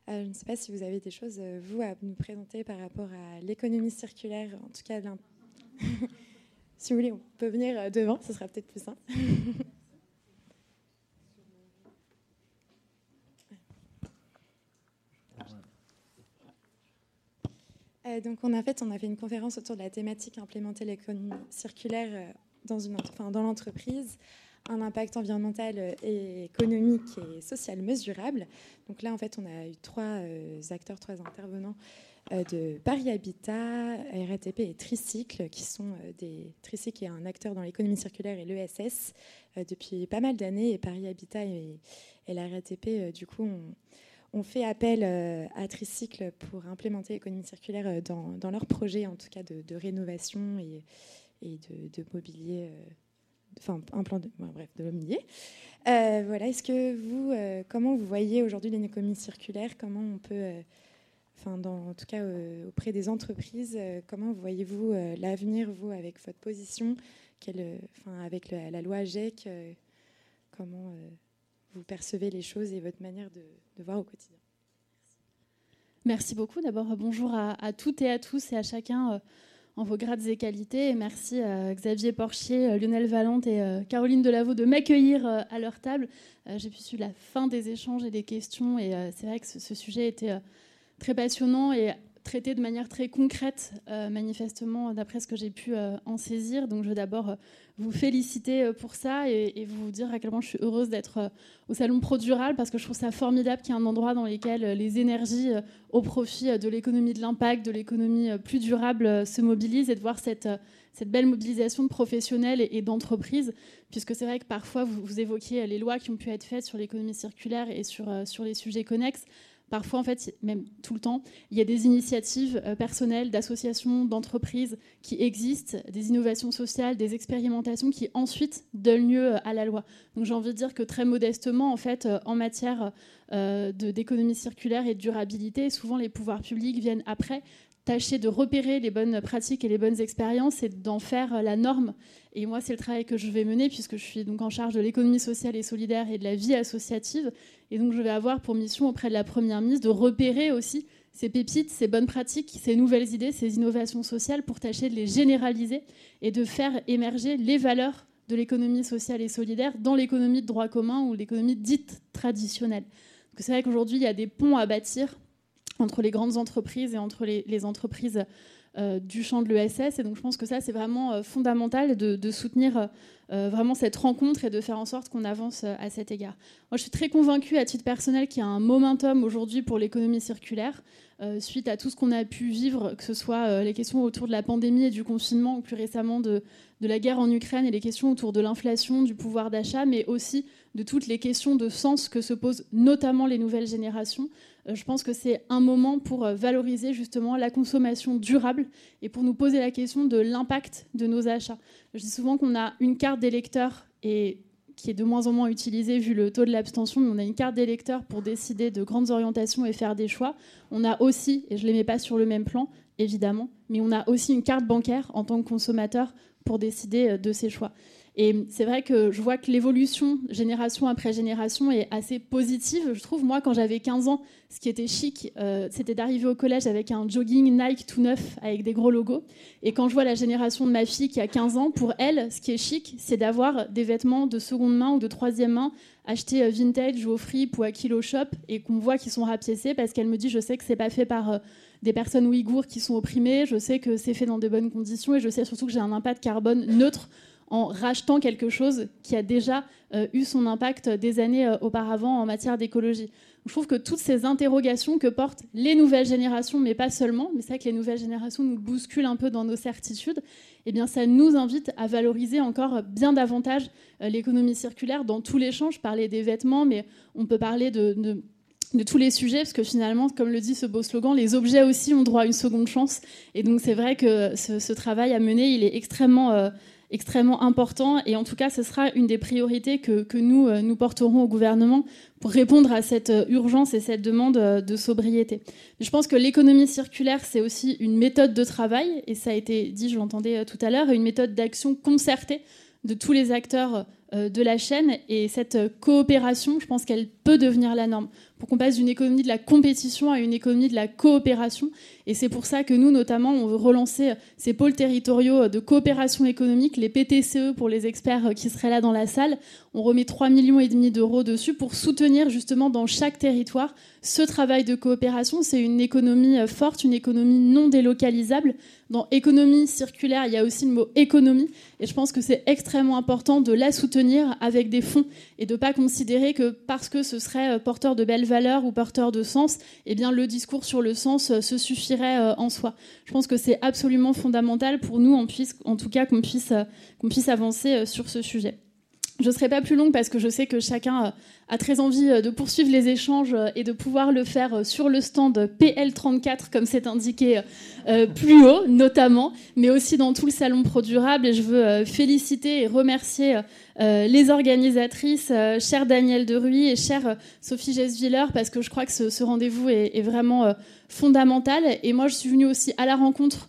Euh, je ne sais pas si vous avez des choses, euh, vous, à nous présenter par rapport à l'économie circulaire, en tout cas, si vous voulez, on peut venir devant, ce sera peut-être plus simple. donc, on a, fait, on a fait une conférence autour de la thématique implémenter l'économie circulaire dans, une, dans l'entreprise un impact environnemental et économique et social mesurable. Donc là, en fait, on a eu trois euh, acteurs, trois intervenants euh, de Paris Habitat, RATP et Tricycle, qui sont euh, des... Tricycle est un acteur dans l'économie circulaire et l'ESS depuis pas mal d'années. Et Paris Habitat et, la RATP, du coup, ont, fait appel à Tricycle pour implémenter l'économie circulaire dans, leur projet, en tout cas de, rénovation et, de mobilier enfin un plan de, bref, de euh, voilà, est-ce que vous, euh, comment vous voyez aujourd'hui l'économie circulaire? Comment on peut, euh, enfin, dans, en tout cas auprès des entreprises, comment voyez-vous l'avenir, vous, avec votre position, avec la loi GEC Comment vous percevez les choses et votre manière de, voir au quotidien? Merci. Beaucoup. D'abord, bonjour à, toutes et à tous et à chacun en vos grades et qualités. merci à Xavier Porchier, Lionel Valente et euh, Caroline Delaveau de m'accueillir euh, à leur table. Euh, j'ai pu suivre la fin des échanges et des questions et c'est vrai que ce, sujet était très passionnant et traité de manière très concrète, manifestement, d'après ce que j'ai pu en saisir. Donc, je veux d'abord vous féliciter pour ça et, vous dire à quel point je suis heureuse d'être au Salon Pro Dural parce que je trouve ça formidable qu'il y ait un endroit dans lequel les énergies au profit de l'économie de l'impact, de l'économie plus durable se mobilisent et de voir cette, cette belle mobilisation de professionnels et, d'entreprises, puisque c'est vrai que parfois vous, vous, évoquiez les lois qui ont pu être faites sur l'économie circulaire et sur, sur les sujets connexes. Parfois, en fait, même tout le temps, il y a des initiatives euh, personnelles, d'associations, d'entreprises qui existent, des innovations sociales, des expérimentations qui ensuite donnent lieu euh, à la loi. Donc j'ai envie de dire que très modestement, en euh, en matière d'économie circulaire et de durabilité, souvent les pouvoirs publics viennent après tâcher de repérer les bonnes pratiques et les bonnes expériences et d'en faire la norme. Et moi, c'est le travail que je vais mener puisque je suis donc en charge de l'économie sociale et solidaire et de la vie associative. Et donc, je vais avoir pour mission auprès de la Première ministre de repérer aussi ces pépites, ces bonnes pratiques, ces nouvelles idées, ces innovations sociales pour tâcher de les généraliser et de faire émerger les valeurs de l'économie sociale et solidaire dans l'économie de droit commun ou l'économie dite traditionnelle. c'est vrai qu'aujourd'hui, il y a des ponts à bâtir entre les grandes entreprises et entre les, entreprises euh, du champ de l'ESS. Et donc je pense que ça, c'est vraiment euh, fondamental de, soutenir euh, vraiment cette rencontre et de faire en sorte qu'on avance à cet égard. Moi, je suis très convaincue à titre personnel qu'il y a un momentum aujourd'hui pour l'économie circulaire. suite à tout ce qu'on a pu vivre, que ce soit les questions autour de la pandémie et du confinement, ou plus récemment de, de la guerre en Ukraine et les questions autour de l'inflation, du pouvoir d'achat, mais aussi de toutes les questions de sens que se posent notamment les nouvelles générations. Euh, je pense que c'est un moment pour euh, valoriser justement la consommation durable et pour nous poser la question de l'impact de nos achats. Je dis souvent qu'on a une carte d'électeur et qui est de moins en moins utilisée vu le taux de l'abstention, mais on a une carte d'électeur pour décider de grandes orientations et faire des choix. On a aussi, et je ne les mets pas sur le même plan, évidemment, mais on a aussi une carte bancaire en tant que consommateur pour décider euh, de ces choix. Et c'est vrai que je vois que l'évolution, génération après génération, est assez positive. Je trouve, moi, quand j'avais 15 ans, ce qui était chic, euh, c'était d'arriver au collège avec un jogging Nike tout neuf, avec des gros logos. Et quand je vois la génération de ma fille qui a 15 ans, pour elle, ce qui est chic, c'est d'avoir des vêtements de seconde main ou de troisième main achetés euh, vintage ou au Fripe ou à Kilo Shop et qu'on voit qu'ils sont rapiécés parce qu'elle me dit, je sais que c'est pas fait par... Euh, des personnes ouïghours qui sont opprimées, je sais que c'est fait dans de bonnes conditions et je sais surtout que j'ai un impact carbone neutre en rachetant quelque chose qui a déjà euh, eu son impact des années euh, auparavant en matière d'écologie. Je trouve que toutes ces interrogations que portent les nouvelles générations, mais pas seulement, mais c'est vrai que les nouvelles générations nous bousculent un peu dans nos certitudes, eh bien ça nous invite à valoriser encore bien davantage euh, l'économie circulaire dans tous les champs. Je parlais des vêtements, mais on peut parler de, tous les sujets, parce que finalement, comme le dit ce beau slogan, les objets aussi ont droit à une seconde chance. Et donc c'est vrai que ce, travail à mener, il est extrêmement extrêmement important. Et en tout cas, ce sera une des priorités que, nous, euh, nous porterons au gouvernement pour répondre à cette euh, urgence et cette demande euh, de sobriété. je pense que l'économie circulaire, c'est aussi une méthode de travail, et ça a été dit, je l'entendais tout à l'heure, une méthode d'action concertée de tous les acteurs de la chaîne. Et cette coopération, je pense qu'elle peut devenir la norme pour qu'on passe d'une économie de la compétition à une économie de la coopération. Et c'est pour ça que nous, notamment, on veut relancer ces pôles territoriaux de coopération économique, les PTCE pour les experts qui seraient là dans la salle. On remet 3,5 millions d'euros dessus pour soutenir justement dans chaque territoire ce travail de coopération. C'est une économie forte, une économie non délocalisable. Dans économie circulaire, il y a aussi le mot économie. Et je pense que c'est extrêmement important de la soutenir avec des fonds et de ne pas considérer que parce que ce serait porteur de belles valeur ou porteur de sens, eh bien le discours sur le sens euh, se suffirait euh, en soi. Je pense que c'est absolument fondamental pour nous, en, tout cas, euh, qu'on puisse avancer sur ce sujet. Je ne serai pas plus longue parce que je sais que chacun a très envie de poursuivre les échanges et de pouvoir le faire sur le stand PL34, comme c'est indiqué plus haut, notamment, mais aussi dans tout le salon Pro Durable. Et je veux féliciter et remercier euh, les organisatrices, euh, chère Danielle Deruy et chère euh, Sophie Gesviller, parce que je crois que ce, rendez-vous est, vraiment fondamental. Et moi, je suis venue aussi à la rencontre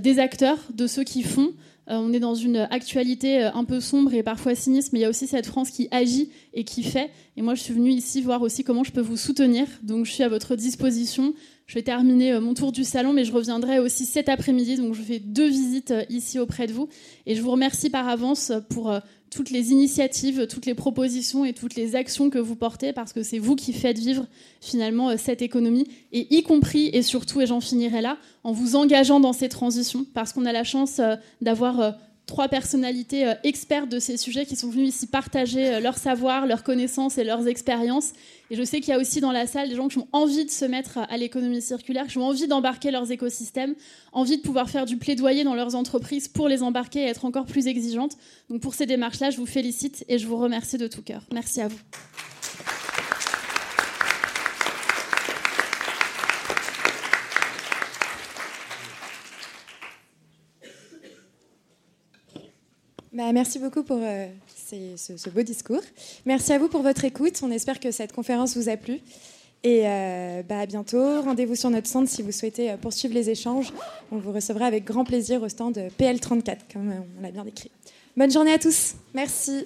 des acteurs, de ceux qui font. On est dans une actualité un peu sombre et parfois sinistre, mais il y a aussi cette France qui agit et qui fait. Et moi, je suis venue ici voir aussi comment je peux vous soutenir. Donc, je suis à votre disposition. Je vais terminer mon tour du salon, mais je reviendrai aussi cet après-midi. Donc, je fais deux visites ici auprès de vous. Et je vous remercie par avance pour toutes les initiatives, toutes les propositions et toutes les actions que vous portez, parce que c'est vous qui faites vivre finalement euh, cette économie, et y compris et surtout, et j'en finirai là, en vous engageant dans ces transitions, parce qu'on a la chance euh, d'avoir euh, trois personnalités euh, expertes de ces sujets qui sont venues ici partager euh, leur savoir, leurs connaissances et leurs expériences. Et je sais qu'il y a aussi dans la salle des gens qui ont envie de se mettre à l'économie circulaire, qui ont envie d'embarquer leurs écosystèmes, envie de pouvoir faire du plaidoyer dans leurs entreprises pour les embarquer et être encore plus exigeantes. Donc pour ces démarches-là, je vous félicite et je vous remercie de tout cœur. Merci à vous. Bah, merci beaucoup pour euh, ce, beau discours. Merci à vous pour votre écoute. On espère que cette conférence vous a plu. Et euh, bah, à bientôt. Rendez-vous sur notre stand si vous souhaitez euh, poursuivre les échanges. On vous recevra avec grand plaisir au stand PL34, comme on l'a bien décrit. Bonne journée à tous. Merci.